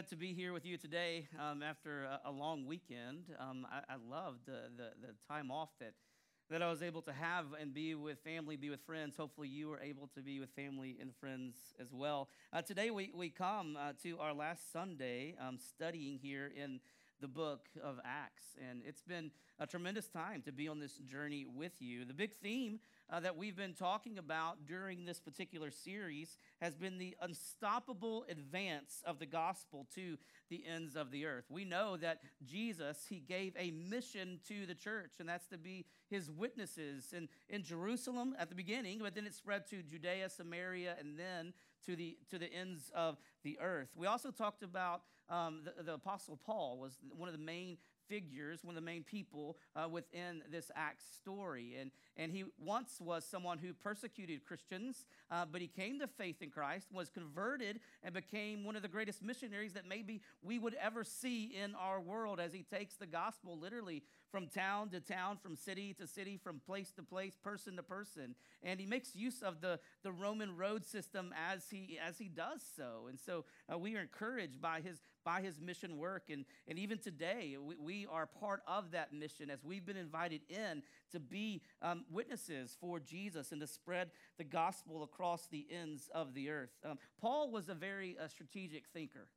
good to be here with you today um, after a, a, long weekend. Um, I, I loved the, the, the, time off that, that I was able to have and be with family, be with friends. Hopefully, you were able to be with family and friends as well. Uh, today, we, we come uh, to our last Sunday um, studying here in the book of Acts. And it's been a tremendous time to be on this journey with you. The big theme uh, that we've been talking about during this particular series has been the unstoppable advance of the gospel to the ends of the earth. We know that Jesus, he gave a mission to the church, and that's to be his witnesses in, in Jerusalem at the beginning, but then it spread to Judea, Samaria, and then to the, to the ends of the earth. We also talked about um, the, the Apostle Paul was one of the main figures, one of the main people uh, within this Acts story. And, and he once was someone who persecuted Christians, uh, but he came to faith in Christ, was converted, and became one of the greatest missionaries that maybe we would ever see in our world as he takes the gospel literally from town to town, from city to city, from place to place, person to person. And he makes use of the, the Roman road system as he, as he does so. And so uh, we are encouraged by his, by his mission work. And, and even today, we, we are part of that mission as we've been invited in to be um, witnesses for Jesus and to spread the gospel across the ends of the earth. Um, Paul was a very uh, strategic thinker.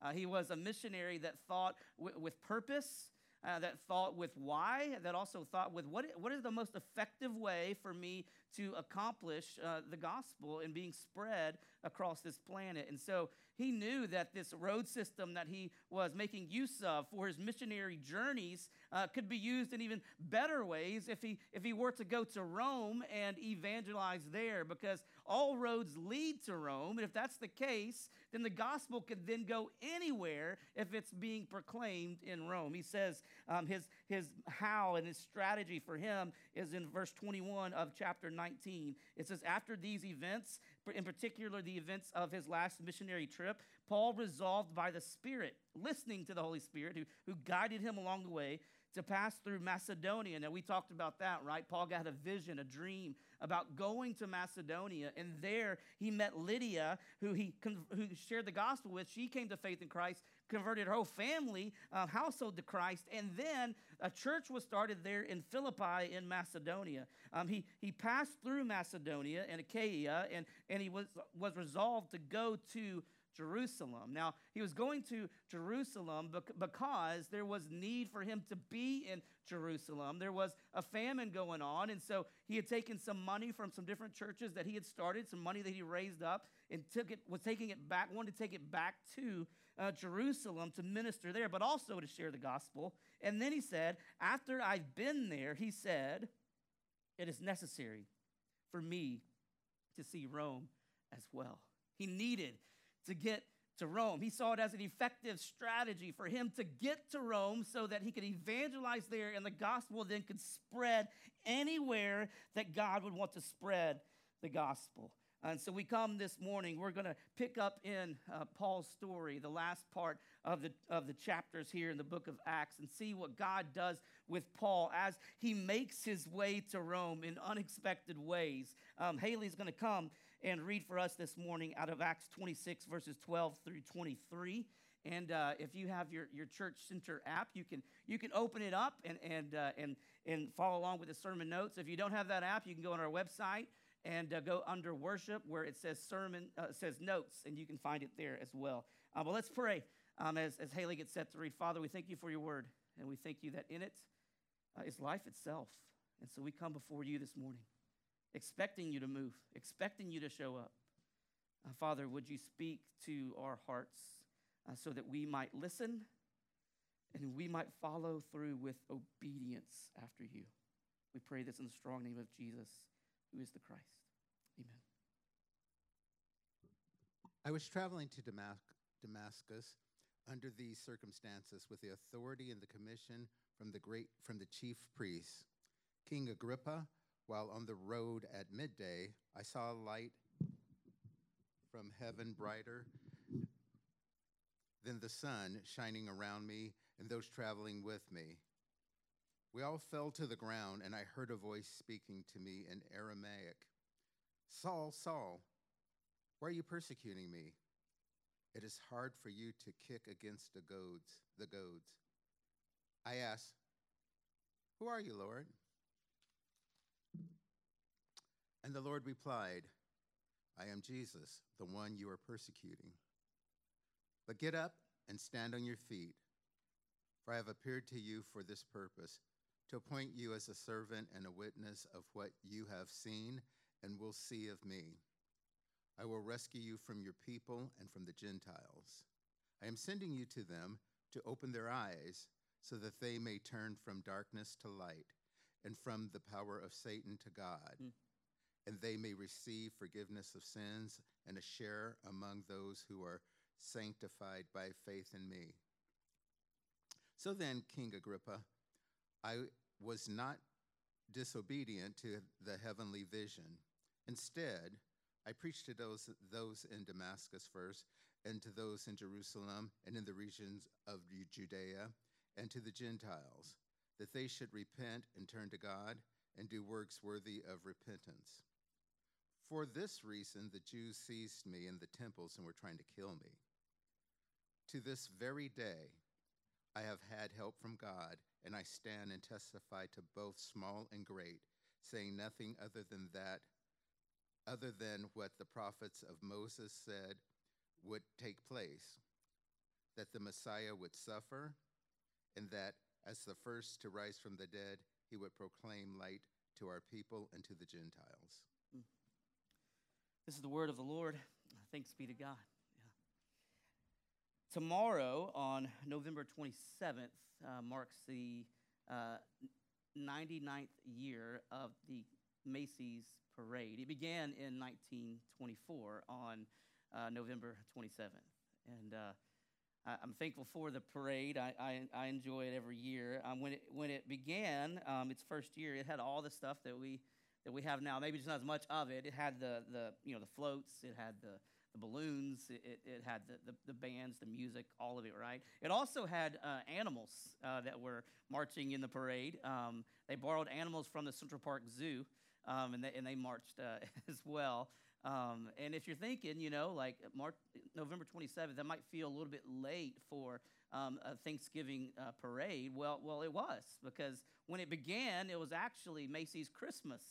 Uh, he was a missionary that thought w- with purpose uh, that thought with why, that also thought with what, what is the most effective way for me to accomplish uh, the gospel and being spread across this planet. And so he knew that this road system that he was making use of for his missionary journeys uh, could be used in even better ways if he, if he were to go to Rome and evangelize there, because all roads lead to Rome. And if that's the case, then the gospel could then go anywhere if it's being proclaimed in Rome. He says um, his, his how and his strategy for him is in verse 21 of chapter 19. It says, After these events, in particular the events of his last missionary trip, Paul resolved by the Spirit, listening to the Holy Spirit who, who guided him along the way, to pass through Macedonia. Now, we talked about that, right? Paul got a vision, a dream about going to Macedonia, and there he met Lydia, who he who shared the gospel with. She came to faith in Christ, converted her whole family, uh, household to Christ, and then a church was started there in Philippi in Macedonia. Um, he, he passed through Macedonia and Achaia, and, and he was, was resolved to go to Jerusalem. Now, he was going to Jerusalem because there was need for him to be in Jerusalem. There was a famine going on, and so he had taken some money from some different churches that he had started, some money that he raised up, and took it, was taking it back, wanted to take it back to uh, Jerusalem to minister there, but also to share the gospel. And then he said, after I've been there, he said, it is necessary for me to see Rome as well. He needed to get to Rome. He saw it as an effective strategy for him to get to Rome so that he could evangelize there and the gospel then could spread anywhere that God would want to spread the gospel. And so we come this morning, we're going to pick up in uh, Paul's story, the last part of the, of the chapters here in the book of Acts, and see what God does with Paul as he makes his way to Rome in unexpected ways. Um, Haley's going to come and read for us this morning out of Acts 26, verses 12 through 23. And uh, if you have your, your church center app, you can you can open it up and and uh, and and follow along with the sermon notes. If you don't have that app, you can go on our website and uh, go under worship where it says sermon uh, says notes, and you can find it there as well. Uh, but let's pray um, as as Haley gets set to read. Father, we thank you for your word, and we thank you that in it uh, is life itself. And so we come before you this morning expecting you to move, expecting you to show up. Uh, Father, would you speak to our hearts uh, so that we might listen and we might follow through with obedience after you? We pray this in the strong name of Jesus, who is the Christ. Amen. I was traveling to Damascus under these circumstances with the authority and the commission from the great from the chief priests. King Agrippa while on the road at midday, I saw a light from heaven brighter than the sun shining around me and those traveling with me. We all fell to the ground, and I heard a voice speaking to me in Aramaic Saul, Saul, why are you persecuting me? it is hard for you to kick against the goads, the goads. I asked, Who are you, Lord? And the Lord replied, I am Jesus, the one you are persecuting. But get up and stand on your feet, for I have appeared to you for this purpose, to appoint you as a servant and a witness of what you have seen and will see of me. I will rescue you from your people and from the Gentiles. I am sending you to them to open their eyes so that they may turn from darkness to light and from the power of Satan to God, mm. And they may receive forgiveness of sins and a share among those who are sanctified by faith in me. So then, King Agrippa, I was not disobedient to the heavenly vision. Instead, I preached to those, those in Damascus first, and to those in Jerusalem and in the regions of Judea, and to the Gentiles, that they should repent and turn to God and do works worthy of repentance. For this reason, the Jews seized me in the temples and were trying to kill me. To this very day, I have had help from God, and I stand and testify to both small and great, saying nothing other than that other than what the prophets of Moses said would take place that the Messiah would suffer, and that as the first to rise from the dead, he would proclaim light to our people and to the Gentiles. This is the word of the Lord. Thanks be to God. Yeah. Tomorrow, on November 27th, uh, marks the uh, 99th year of the Macy's parade. It began in 1924 on uh, November 27th. And uh, I, am thankful for the parade. I, I, I enjoy it every year. Um, when, it, when it began, um, its first year, it had all the stuff that we, that we have now. Maybe just not as much of it. It had the, the, you know, the floats, it had the, the balloons, it, it, had the, the, the, bands, the music, all of it, right? It also had uh, animals uh, that were marching in the parade. Um, they borrowed animals from the Central Park Zoo um, and, they, and they marched uh, as well. Um, and if you're thinking, you know, like March, November 27th, that might feel a little bit late for um, a Thanksgiving uh, parade. Well, well, it was because when it began, it was actually Macy's Christmas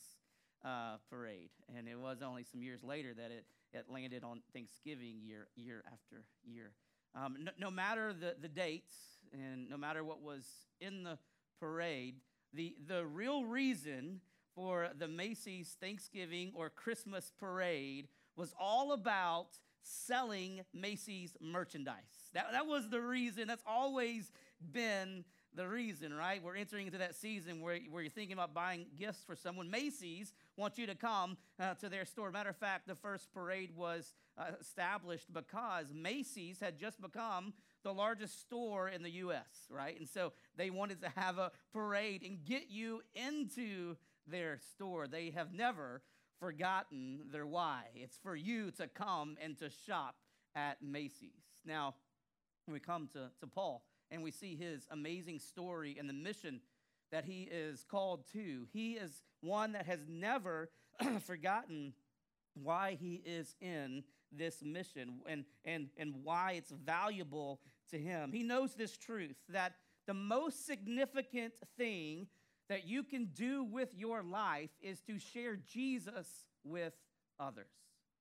uh, parade, and it was only some years later that it, it landed on Thanksgiving year year after year. Um, no, no, matter the, the dates and no matter what was in the parade, the, the real reason for the Macy's Thanksgiving or Christmas parade was all about selling Macy's merchandise. That, that was the reason. That's always been the reason, right? We're entering into that season where, where you're thinking about buying gifts for someone. Macy's wants you to come uh, to their store. Matter of fact, the first parade was uh, established because Macy's had just become the largest store in the U.S., right? And so they wanted to have a parade and get you into their store. They have never forgotten their why. It's for you to come and to shop at Macy's. Now, we come to, to Paul and we see his amazing story and the mission that he is called to. He is one that has never forgotten why he is in this mission and, and, and why it's valuable to him. He knows this truth that the most significant thing that you can do with your life is to share Jesus with others.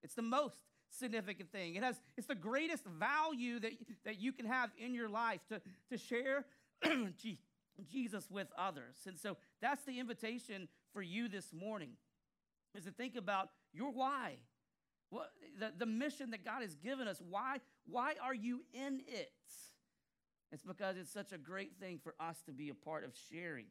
It's the most significant thing. It has, it's the greatest value that, that you can have in your life to, to share Jesus with others. And so that's the invitation for you this morning is to think about your why. What, the, the mission that God has given us. Why, why are you in it? It's because it's such a great thing for us to be a part of sharing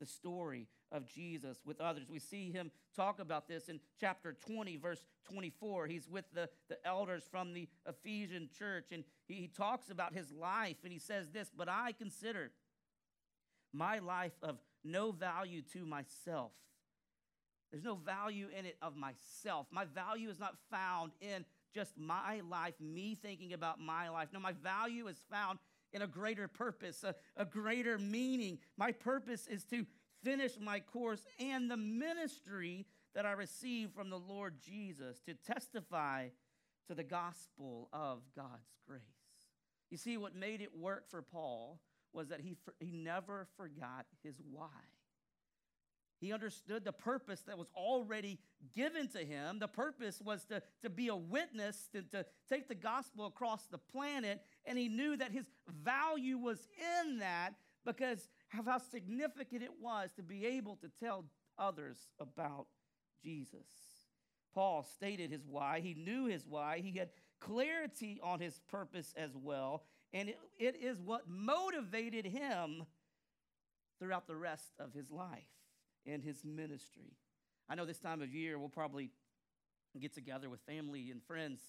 the story of Jesus with others. We see him talk about this in chapter 20, verse 24. He's with the, the elders from the Ephesian church, and he, he talks about his life, and he says this But I consider my life of no value to myself. There's no value in it of myself. My value is not found in just my life, me thinking about my life. No, my value is found in a greater purpose, a, a greater meaning. My purpose is to finish my course and the ministry that I received from the Lord Jesus to testify to the gospel of God's grace. You see, what made it work for Paul was that he, he never forgot his why. He understood the purpose that was already given to him. The purpose was to, to be a witness, to, to take the gospel across the planet, and he knew that his value was in that because of how significant it was to be able to tell others about Jesus. Paul stated his why. He knew his why. He had clarity on his purpose as well. And it, it is what motivated him throughout the rest of his life and his ministry. I know this time of year we'll probably get together with family and friends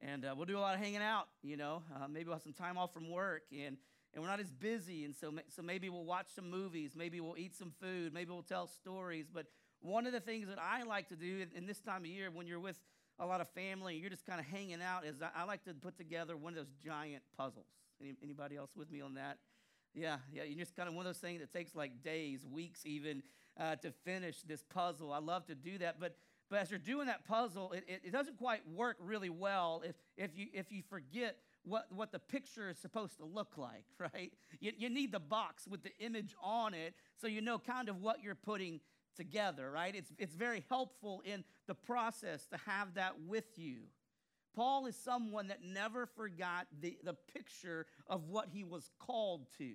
and uh, we'll do a lot of hanging out, you know. Uh, maybe we'll have some time off from work and, and we're not as busy. And so, so maybe we'll watch some movies. Maybe we'll eat some food. Maybe we'll tell stories. But one of the things that I like to do in, in this time of year when you're with a lot of family and you're just kind of hanging out is I, I, like to put together one of those giant puzzles. Any, anybody else with me on that? Yeah, yeah. You're just kind of one of those things that takes like days, weeks even uh, to finish this puzzle. I love to do that, but but as you're doing that puzzle, it, it, it doesn't quite work really well if if you if you forget what, what the picture is supposed to look like, right? You, you need the box with the image on it so you know kind of what you're putting together, right? It's, it's very helpful in the process to have that with you. Paul is someone that never forgot the, the picture of what he was called to.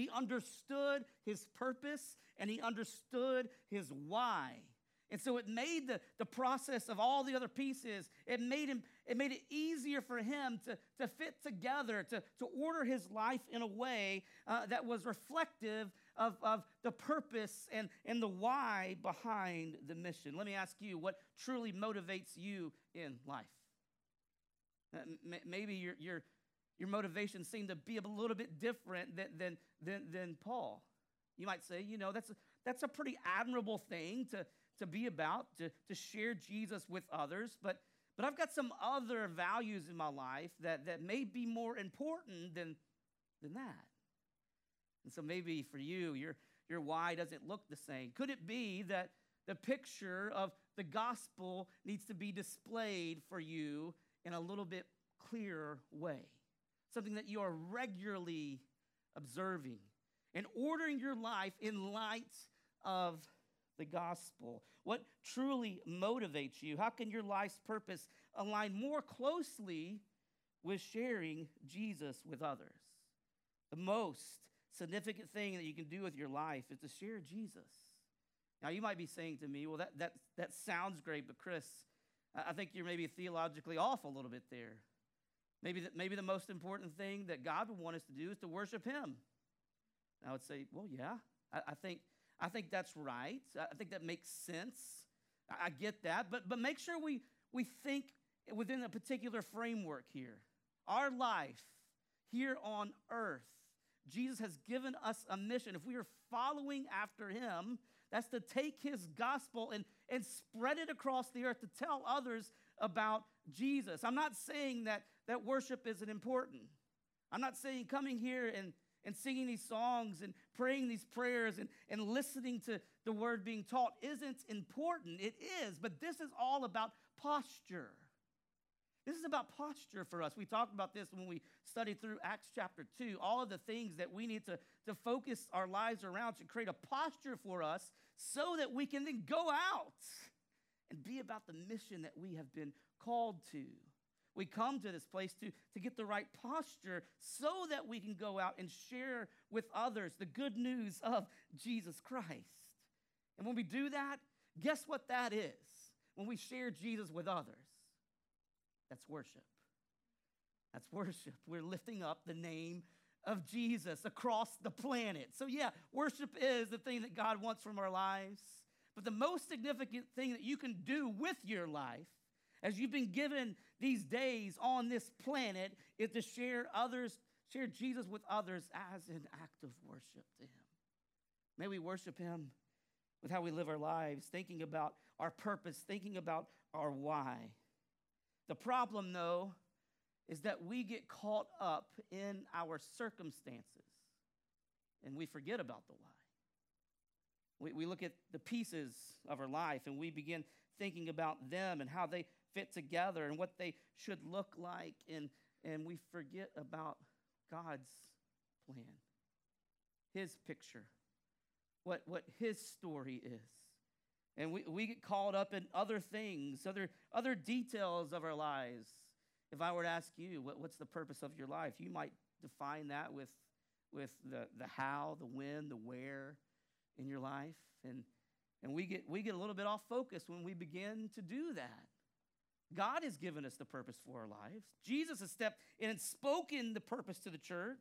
He understood his purpose and he understood his why. And so it made the, the process of all the other pieces, it made him, it made it easier for him to, to fit together, to, to order his life in a way uh, that was reflective of, of the purpose and, and the why behind the mission. Let me ask you what truly motivates you in life? Uh, maybe your, your, your motivations seem to be a little bit different than, than, than, than Paul. You might say, you know, that's a, that's a pretty admirable thing to, to be about, to, to share Jesus with others, but, but I've got some other values in my life that, that may be more important than, than that. And so maybe for you, your, your why doesn't look the same. Could it be that the picture of the gospel needs to be displayed for you in a little bit clearer way? Something that you are regularly observing and ordering your life in light of the gospel? What truly motivates you? How can your life's purpose align more closely with sharing Jesus with others? The most significant thing that you can do with your life is to share Jesus. Now, you might be saying to me, well, that, that, that sounds great, but Chris, I think you're maybe theologically off a little bit there. Maybe the, maybe the most important thing that God would want us to do is to worship Him. I would say, well, yeah, I, I think I think that's right. I think that makes sense. I, I get that, but but make sure we we think within a particular framework here. Our life here on earth Jesus has given us a mission. If we are following after him, that's to take his gospel and, and spread it across the earth to tell others about Jesus. I'm not saying that, that worship isn't important. I'm not saying coming here and, and singing these songs and praying these prayers and, and listening to the word being taught isn't important. It is, but this is all about posture. This is about posture for us. We talked about this when we studied through Acts chapter 2. All of the things that we need to, to focus our lives around to create a posture for us so that we can then go out and be about the mission that we have been called to. We come to this place to, to get the right posture so that we can go out and share with others the good news of Jesus Christ. And when we do that, guess what that is? When we share Jesus with others that's worship. That's worship. We're lifting up the name of Jesus across the planet. So, yeah, worship is the thing that God wants from our lives. But the most significant thing that you can do with your life, as you've been given these days on this planet, is to share others, share Jesus with others as an act of worship to Him. May we worship Him with how we live our lives, thinking about our purpose, thinking about our why. The problem, though, is that we get caught up in our circumstances and we forget about the why. We, we look at the pieces of our life and we begin thinking about them and how they fit together and what they should look like. And, and we forget about God's plan, His picture, what, what His story is. And we, we get caught up in other things, other, other details of our lives. If I were to ask you, what, what's the purpose of your life? You might define that with, with the, the how, the when, the where in your life. And, and we, get, we get a little bit off focus when we begin to do that. God has given us the purpose for our lives. Jesus has stepped in and spoken the purpose to the church.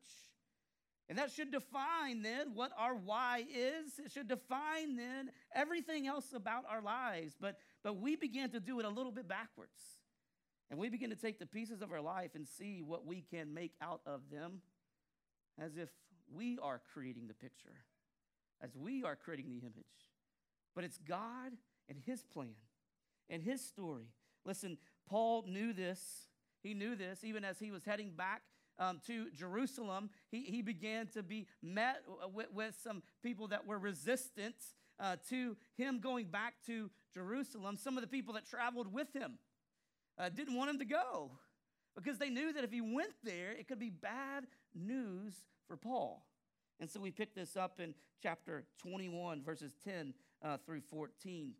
And that should define then what our why is. It should define then everything else about our lives. But, but we begin to do it a little bit backwards. And we begin to take the pieces of our life and see what we can make out of them as if we are creating the picture, as we are creating the image. But it's God and His plan and His story. Listen, Paul knew this. He knew this even as he was heading back um, to Jerusalem. He, he began to be met with, with some people that were resistant uh, to him going back to Jerusalem. Some of the people that traveled with him uh, didn't want him to go because they knew that if he went there, it could be bad news for Paul. And so we pick this up in chapter 21, verses 10 uh, through 14.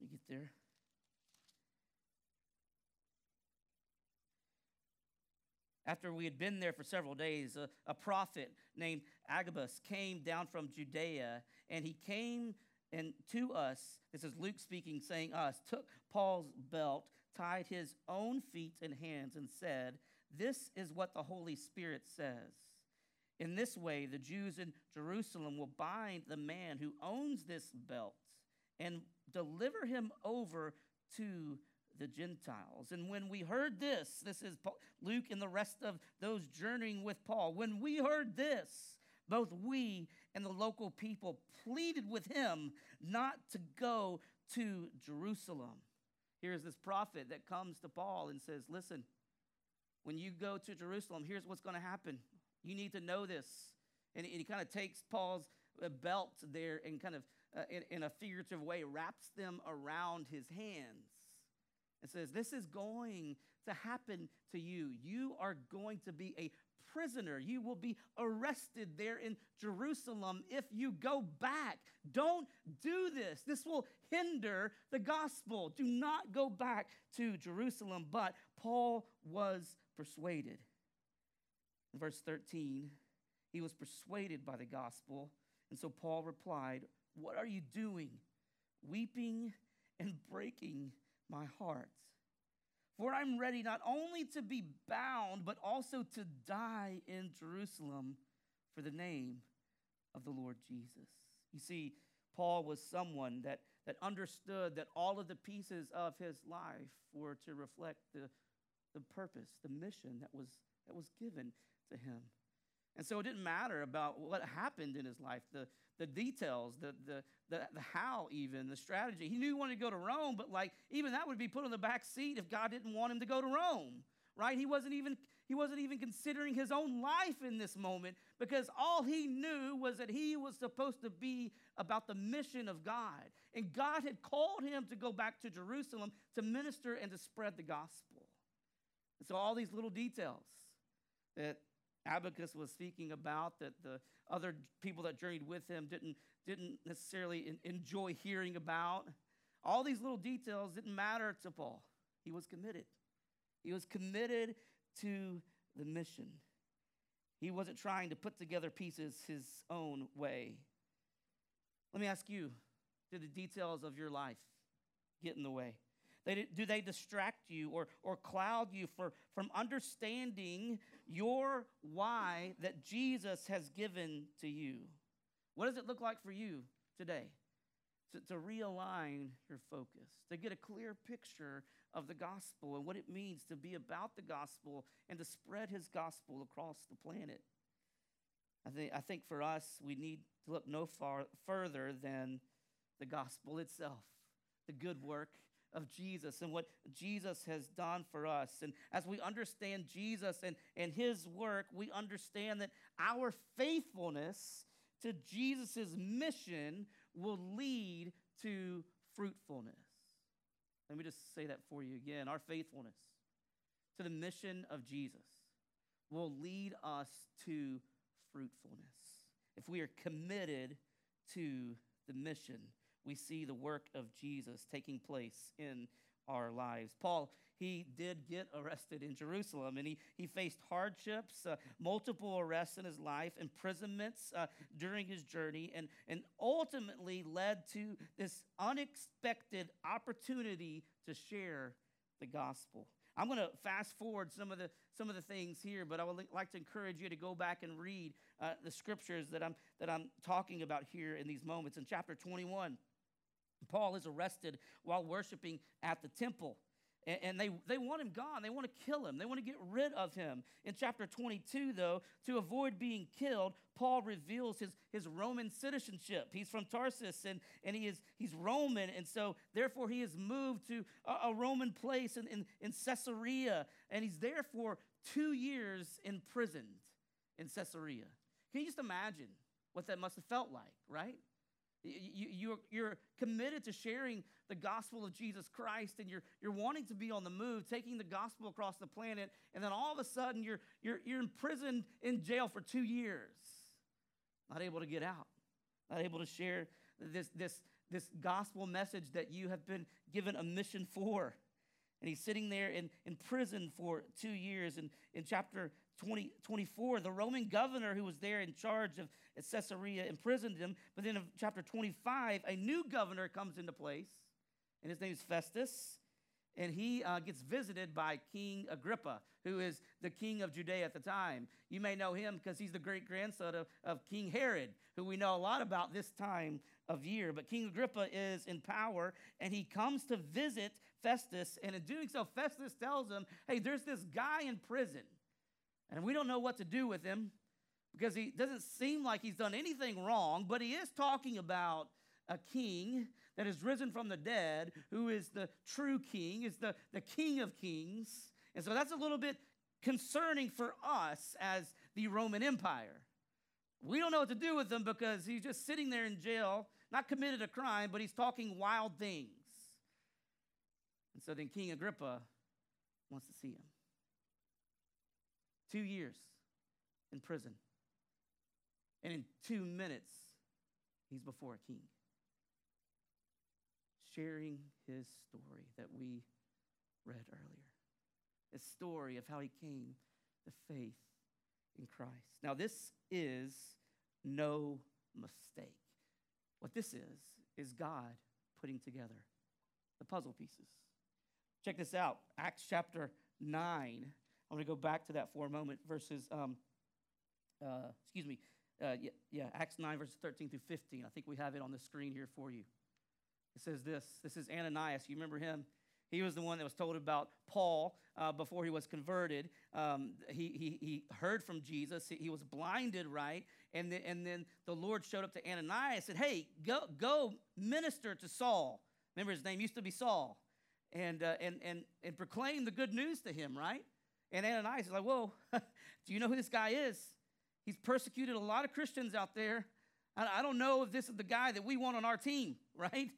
Let me get there. After we had been there for several days, a, a, prophet named Agabus came down from Judea, and he came and to us, this is Luke speaking, saying us, took Paul's belt, tied his own feet and hands, and said, This is what the Holy Spirit says. In this way, the Jews in Jerusalem will bind the man who owns this belt and deliver him over to the Gentiles. And when we heard this, this is Luke and the rest of those journeying with Paul. When we heard this, both we and the local people pleaded with him not to go to Jerusalem. Here's this prophet that comes to Paul and says, Listen, when you go to Jerusalem, here's what's going to happen. You need to know this. And he kind of takes Paul's uh, belt there and kind of, uh, in, in a figurative way, wraps them around his hands and says, This is going to happen to you. You are going to be a prisoner. You will be arrested there in Jerusalem if you go back. Don't do this. This will hinder the gospel. Do not go back to Jerusalem. But Paul was persuaded. In verse 13, he was persuaded by the gospel. And so Paul replied, What are you doing? Weeping and breaking my heart. For I'm ready not only to be bound, but also to die in Jerusalem for the name of the Lord Jesus. You see, Paul was someone that, that understood that all of the pieces of his life were to reflect the, the purpose, the mission that was, that was given to him. And so it didn't matter about what happened in his life, the, the details, the, the, the, the how, even, the strategy. He knew he wanted to go to Rome, but like even that would be put on the back seat if God didn't want him to go to Rome, right? He wasn't even, he wasn't even considering his own life in this moment because all he knew was that he was supposed to be about the mission of God. And God had called him to go back to Jerusalem to minister and to spread the gospel. And so all these little details that Agabus was speaking about that the other people that journeyed with him didn't, didn't necessarily in, enjoy hearing about. All these little details didn't matter to Paul. He was committed. He was committed to the mission. He wasn't trying to put together pieces his own way. Let me ask you did the details of your life get in the way? They, do they distract you or, or cloud you for, from understanding your why that Jesus has given to you? What does it look like for you today? To, to realign your focus, to get a clear picture of the gospel and what it means to be about the gospel and to spread his gospel across the planet. I think, I think for us, we need to look no far further than the gospel itself, the good work of Jesus and what Jesus has done for us. And as we understand Jesus and, and his work, we understand that our faithfulness to Jesus' mission will lead to fruitfulness. Let me just say that for you again. Our faithfulness to the mission of Jesus will lead us to fruitfulness. If we are committed to the mission, we see the work of Jesus taking place in our lives. Paul, he did get arrested in Jerusalem and he, he faced hardships, uh, multiple arrests in his life, imprisonments uh, during his journey, and, and ultimately led to this unexpected opportunity to share the gospel. I'm going to fast forward some of the some of the things here, but I would like to encourage you to go back and read uh, the scriptures that I'm that I'm talking about here in these moments. In chapter 21, Paul is arrested while worshiping at the temple. And they, they want him gone. They want to kill him. They want to get rid of him. In chapter 22, though, to avoid being killed, Paul reveals his, his Roman citizenship. He's from Tarsus and, and he is, he's Roman. And so, therefore, he is moved to a, a Roman place in, in, in Caesarea. And he's there for two years imprisoned in Caesarea. Can you just imagine what that must have felt like, right? You, you're, committed to sharing the gospel of Jesus Christ and you're, you're wanting to be on the move, taking the gospel across the planet, and then all of a sudden you're, you're, you're imprisoned in jail for two years, not able to get out, not able to share this, this, this gospel message that you have been given a mission for. And he's sitting there in, in prison for two years. And in chapter 20, 24, the Roman governor who was there in charge of Caesarea imprisoned him. But then in chapter 25, a new governor comes into place, and his name is Festus. And he uh, gets visited by King Agrippa, who is the king of Judea at the time. You may know him because he's the great grandson of, of King Herod, who we know a lot about this time of year. But King Agrippa is in power, and he comes to visit Festus. And in doing so, Festus tells him, Hey, there's this guy in prison, and we don't know what to do with him because he doesn't seem like he's done anything wrong, but he is talking about a king that is risen from the dead, who is the true king, is the, the king of kings. And so that's a little bit concerning for us as the Roman Empire. We don't know what to do with him because he's just sitting there in jail, not committed a crime, but he's talking wild things. And so then King Agrippa wants to see him. Two years in prison. And in two minutes, he's before a king, sharing his story that we read earlier. A story of how he came to faith in Christ. Now, this is no mistake. What this is, is God putting together the puzzle pieces. Check this out Acts chapter 9. I'm going to go back to that for a moment, verses, um, uh, excuse me, uh, yeah, yeah, Acts 9, verses 13 through 15. I think we have it on the screen here for you. It says this This is Ananias. You remember him? He was the one that was told about Paul uh, before he was converted. Um, he, he, he heard from Jesus. He, he was blinded, right? And then, and then the Lord showed up to Ananias and said, Hey, go, go minister to Saul. Remember, his name used to be Saul. And, uh, and, and, and proclaim the good news to him, right? And Ananias is like, Whoa, do you know who this guy is? He's persecuted a lot of Christians out there. I don't know if this is the guy that we want on our team, right?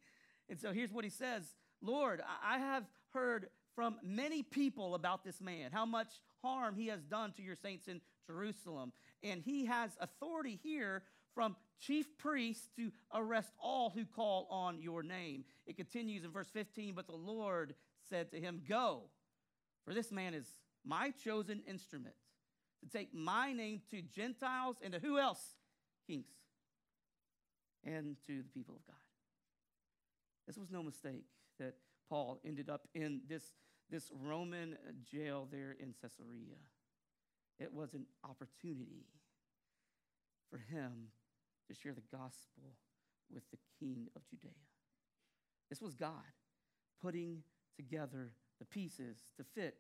And so here's what he says Lord, I have heard from many people about this man, how much harm he has done to your saints in Jerusalem. And he has authority here from chief priests to arrest all who call on your name. It continues in verse 15, but the Lord said to him, Go, for this man is my chosen instrument to take my name to Gentiles and to who else? Kings. And to the people of God. This was no mistake that Paul ended up in this, this Roman jail there in Caesarea. It was an opportunity for him to share the gospel with the king of Judea. This was God putting together the pieces to fit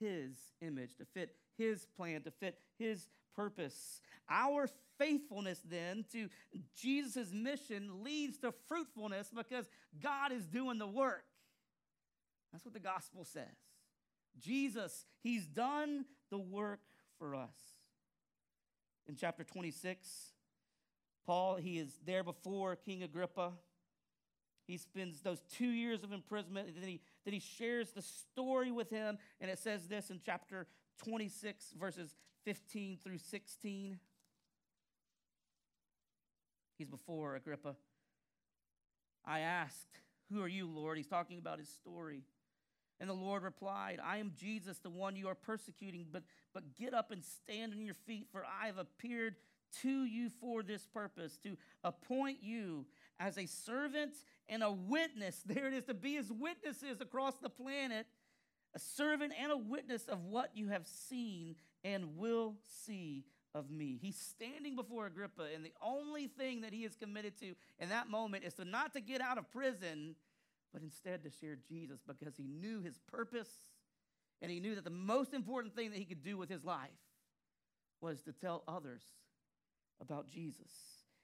his image, to fit his plan, to fit his purpose. Our faithfulness then to Jesus' mission leads to fruitfulness because God is doing the work. That's what the gospel says. Jesus, he's done the work for us. In chapter 26, Paul, he is there before King Agrippa. He spends those two years of imprisonment, and then he, then he shares the story with him. And it says this in chapter 26, verses 15 through 16. He's before Agrippa. I asked, Who are you, Lord? He's talking about his story. And the Lord replied, I am Jesus, the one you are persecuting, but, but get up and stand on your feet, for I have appeared to you for this purpose, to appoint you as a servant and a witness. There it is, to be his witnesses across the planet, a servant and a witness of what you have seen and will see of me. He's standing before Agrippa, and the only thing that he is committed to in that moment is to not to get out of prison, but instead to share Jesus because he knew his purpose and he knew that the most important thing that he could do with his life was to tell others about Jesus.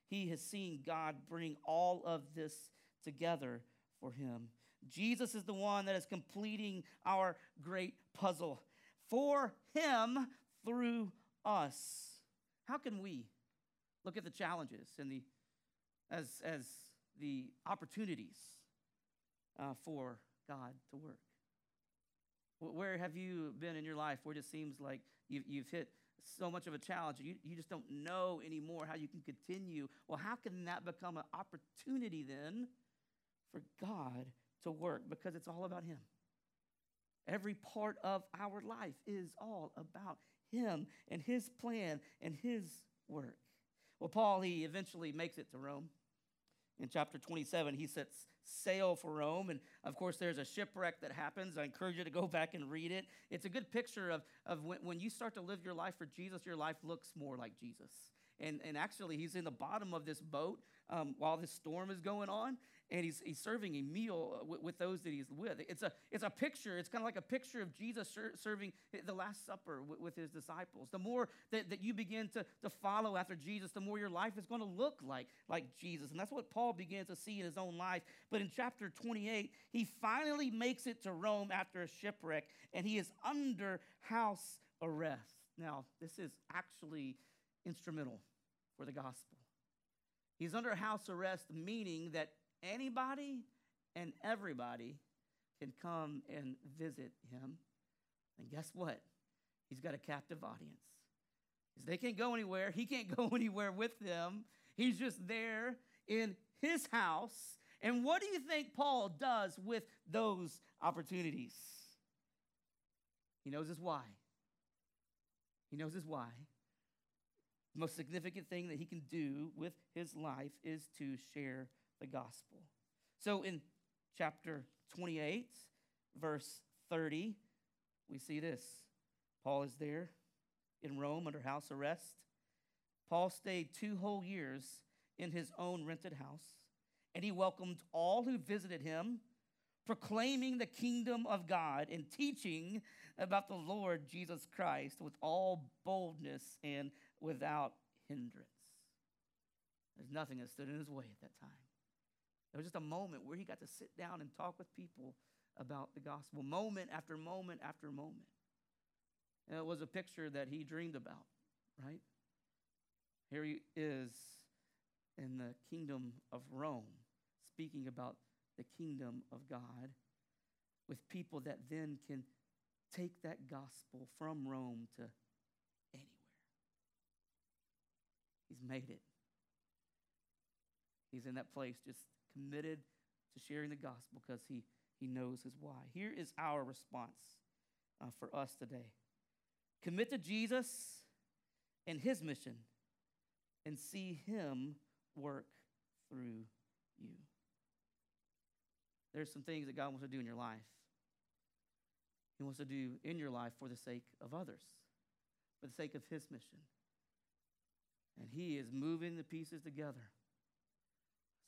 He has seen God bring all of this together for him. Jesus is the one that is completing our great puzzle for him through us. How can we look at the challenges and the as as the opportunities uh, for God to work? Where have you been in your life where it just seems like you've, you've hit so much of a challenge you, you just don't know anymore how you can continue? Well, how can that become an opportunity then for God to work? Because it's all about Him. Every part of our life is all about Him and His plan and His work. Well, Paul, he eventually makes it to Rome. In chapter 27, he sets sail for Rome. And of course, there's a shipwreck that happens. I encourage you to go back and read it. It's a good picture of, of when, when you start to live your life for Jesus, your life looks more like Jesus. And, and actually, he's in the bottom of this boat um, while this storm is going on and he's, he's serving a meal uh, with, with, those that he's with. It's a, it's a picture, it's kind of like a picture of Jesus ser- serving the Last Supper with, with, his disciples. The more that, that you begin to, to follow after Jesus, the more your life is going to look like, like Jesus. And that's what Paul begins to see in his own life. But in chapter 28, he finally makes it to Rome after a shipwreck, and he is under house arrest. Now, this is actually instrumental for the gospel. He's under house arrest, meaning that anybody and everybody can come and visit him. And guess what? He's got a captive audience. They can't go anywhere. He can't go anywhere with them. He's just there in his house. And what do you think Paul does with those opportunities? He knows his why. He knows his why. The most significant thing that he can do with his life is to share the gospel. So in chapter 28, verse 30, we see this. Paul is there in Rome under house arrest. Paul stayed two whole years in his own rented house, and he welcomed all who visited him, proclaiming the kingdom of God and teaching about the Lord Jesus Christ with all boldness and without hindrance. There's nothing that stood in his way at that time. There was just a moment where he got to sit down and talk with people about the gospel, moment after moment after moment. And it was a picture that he dreamed about, right? Here he is in the kingdom of Rome, speaking about the kingdom of God with people that then can take that gospel from Rome to anywhere. He's made it. He's in that place just committed to sharing the gospel because he, he knows his why. Here is our response uh, for us today commit to Jesus and his mission and see him work through you. There's some things that God wants to do in your life. He wants to do in your life for the sake of others, for the sake of his mission. And he is moving the pieces together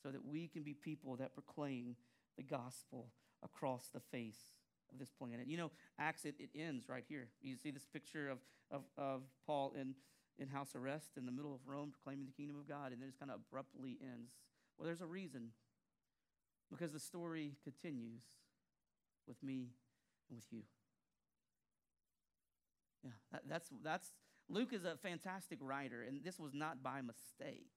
so that we can be people that proclaim the gospel across the face of this planet. You know, Acts, it, it ends right here. You see this picture of, of, of Paul in, in house arrest in the middle of Rome proclaiming the kingdom of God, and then it kind of abruptly ends. Well, there's a reason. Because the story continues with me and with you. Yeah, that, that's, that's, Luke is a fantastic writer, and this was not by mistake.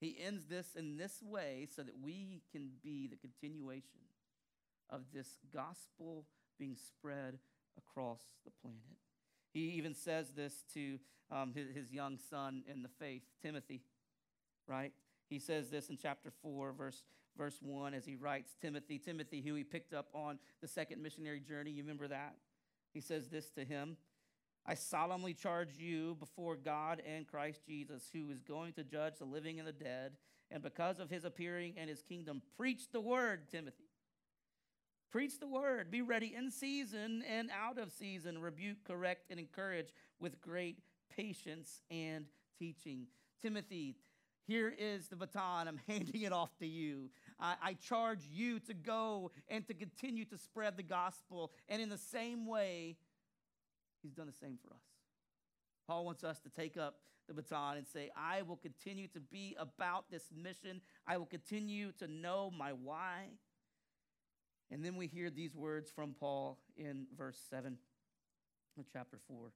He ends this in this way so that we can be the continuation of this gospel being spread across the planet. He even says this to um, his, his young son in the faith, Timothy, right? He says this in chapter 4, verse, verse 1, as he writes Timothy, Timothy, who he picked up on the second missionary journey. You remember that? He says this to him I solemnly charge you before God and Christ Jesus, who is going to judge the living and the dead, and because of his appearing and his kingdom, preach the word, Timothy. Preach the word. Be ready in season and out of season. Rebuke, correct, and encourage with great patience and teaching. Timothy, here is the baton. I'm handing it off to you. I, I, charge you to go and to continue to spread the gospel. And in the same way, he's done the same for us. Paul wants us to take up the baton and say, I will continue to be about this mission. I will continue to know my why. And then we hear these words from Paul in verse 7 of chapter 4. It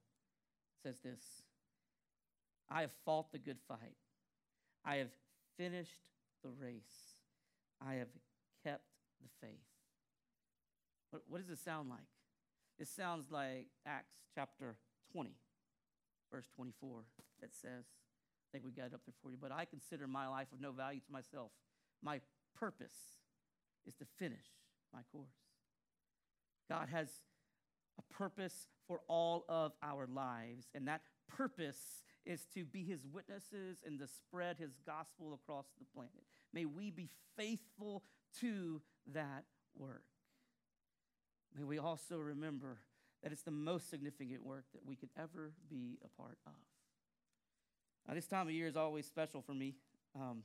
says this I have fought the good fight. I have finished the race. I have kept the faith. What, what does it sound like? It sounds like Acts chapter 20, verse 24, that says, I think we got it up there for you, but I consider my life of no value to myself. My purpose is to finish my course. God has a purpose for all of our lives, and that purpose is to be his witnesses and to spread his gospel across the planet. May we be faithful to that work. May we also remember that it's the most significant work that we could ever be a part of. Now, this time of year is always special for me um,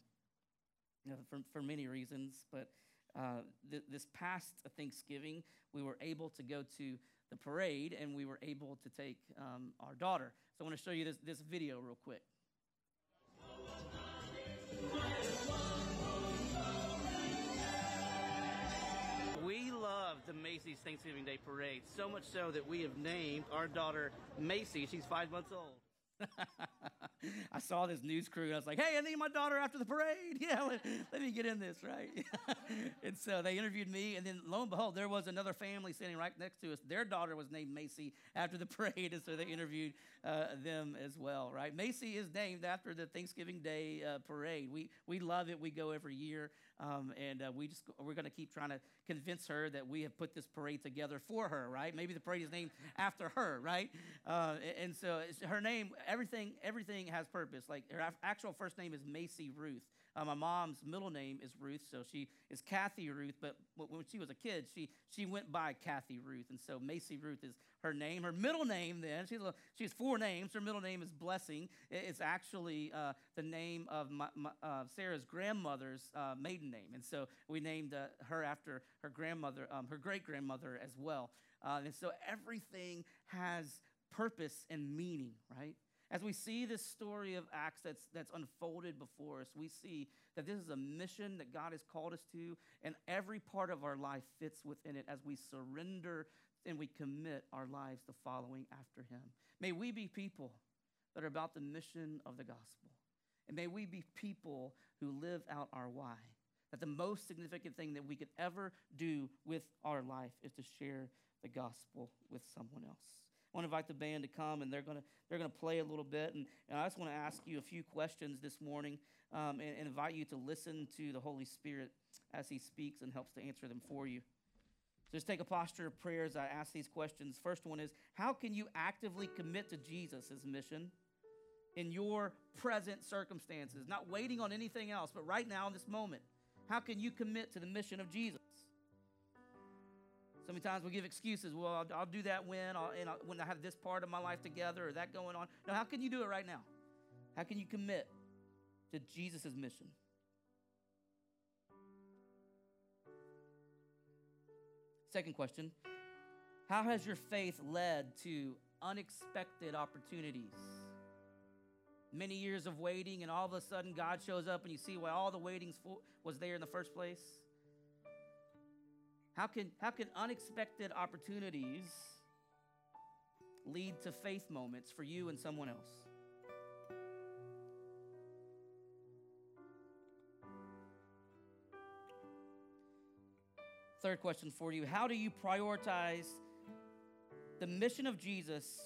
you know, for, for many reasons, but uh, th- this past Thanksgiving, we were able to go to the parade and we were able to take um, our daughter. So I want to show you this, this video real quick. Love the Macy's Thanksgiving Day Parade, so much so that we have named our daughter Macy. She's five months old. I saw this news crew and I was like, hey, I need my daughter after the parade. Yeah, let, let me get in this, right? and so they interviewed me, and then lo and behold, there was another family sitting right next to us. Their daughter was named Macy after the parade, and so they interviewed uh, them as well, right? Macy is named after the Thanksgiving Day uh, parade. We, we love it. We go every year, um, and uh, we just, we're going to keep trying to convince her that we have put this parade together for her, right? Maybe the parade is named after her, right? Uh, and so her name, everything, everything has purpose. Like her actual first name is Macy Ruth. Uh, my mom's middle name is Ruth, so she is Kathy Ruth. But when she was a kid, she she went by Kathy Ruth, and so Macy Ruth is her name. Her middle name, then she's a, she has four names. Her middle name is Blessing. It's actually uh, the name of my, my, uh, Sarah's grandmother's uh, maiden name, and so we named uh, her after her grandmother, um, her great grandmother as well. Uh, and so everything has purpose and meaning, right? As we see this story of Acts that's, that's unfolded before us, we see that this is a mission that God has called us to, and every part of our life fits within it as we surrender and we commit our lives to following after Him. May we be people that are about the mission of the gospel. And may we be people who live out our why. That the most significant thing that we could ever do with our life is to share the gospel with someone else. I want to invite the band to come, and they're going to they're going to play a little bit. And, and, I just want to ask you a few questions this morning, um, and, and invite you to listen to the Holy Spirit as He speaks and helps to answer them for you. So just take a posture of prayer as I ask these questions. First one is How can you actively commit to Jesus' mission in your present circumstances? Not waiting on anything else, but right now in this moment. How can you commit to the mission of Jesus? So many times we give excuses. Well, I'll, I'll do that when, I'll, I'll, when I have this part of my life together or that going on. No, how can you do it right now? How can you commit to Jesus' mission? Second question How has your faith led to unexpected opportunities? Many years of waiting, and all of a sudden God shows up, and you see why all the waiting was there in the first place. How can, how can unexpected opportunities lead to faith moments for you and someone else? Third question for you How do you prioritize the mission of Jesus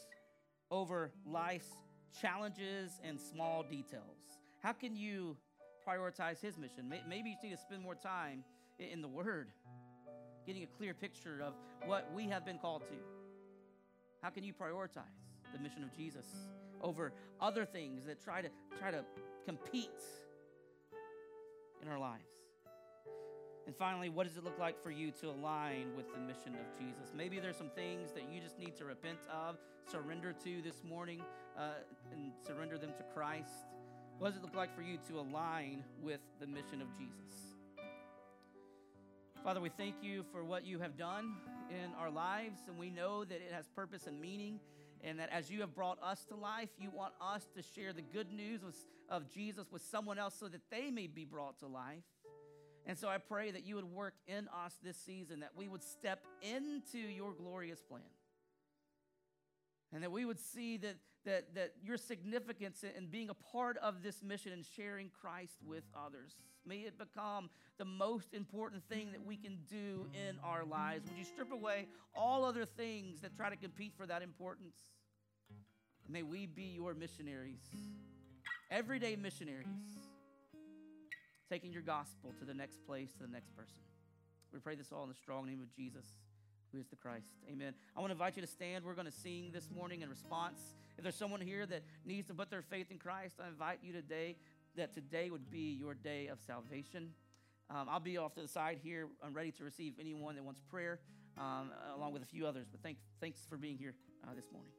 over life's challenges and small details? How can you prioritize his mission? Maybe you need to spend more time in the Word getting a clear picture of what we have been called to. How can you prioritize the mission of Jesus over other things that try to try to compete in our lives? And finally, what does it look like for you to align with the mission of Jesus? Maybe there's some things that you just need to repent of, surrender to this morning, uh, and surrender them to Christ. What does it look like for you to align with the mission of Jesus? Father, we thank you for what you have done in our lives, and we know that it has purpose and meaning, and that as you have brought us to life, you want us to share the good news of, of Jesus with someone else so that they may be brought to life. And so I pray that you would work in us this season, that we would step into your glorious plan. And that we would see that, that, that your significance in being a part of this mission and sharing Christ with others. May it become the most important thing that we can do in our lives. Would you strip away all other things that try to compete for that importance? May we be your missionaries, everyday missionaries taking your gospel to the next place, to the next person. We pray this all in the strong name of Jesus, who is the Christ. Amen. I want to invite you to stand. We're going to sing this morning in response. If there's someone here that needs to put their faith in Christ, I invite you today that today would be your day of salvation. Um, I'll be off to the side here. I'm ready to receive anyone that wants prayer, um, along with a few others. But thank, thanks for being here uh, this morning.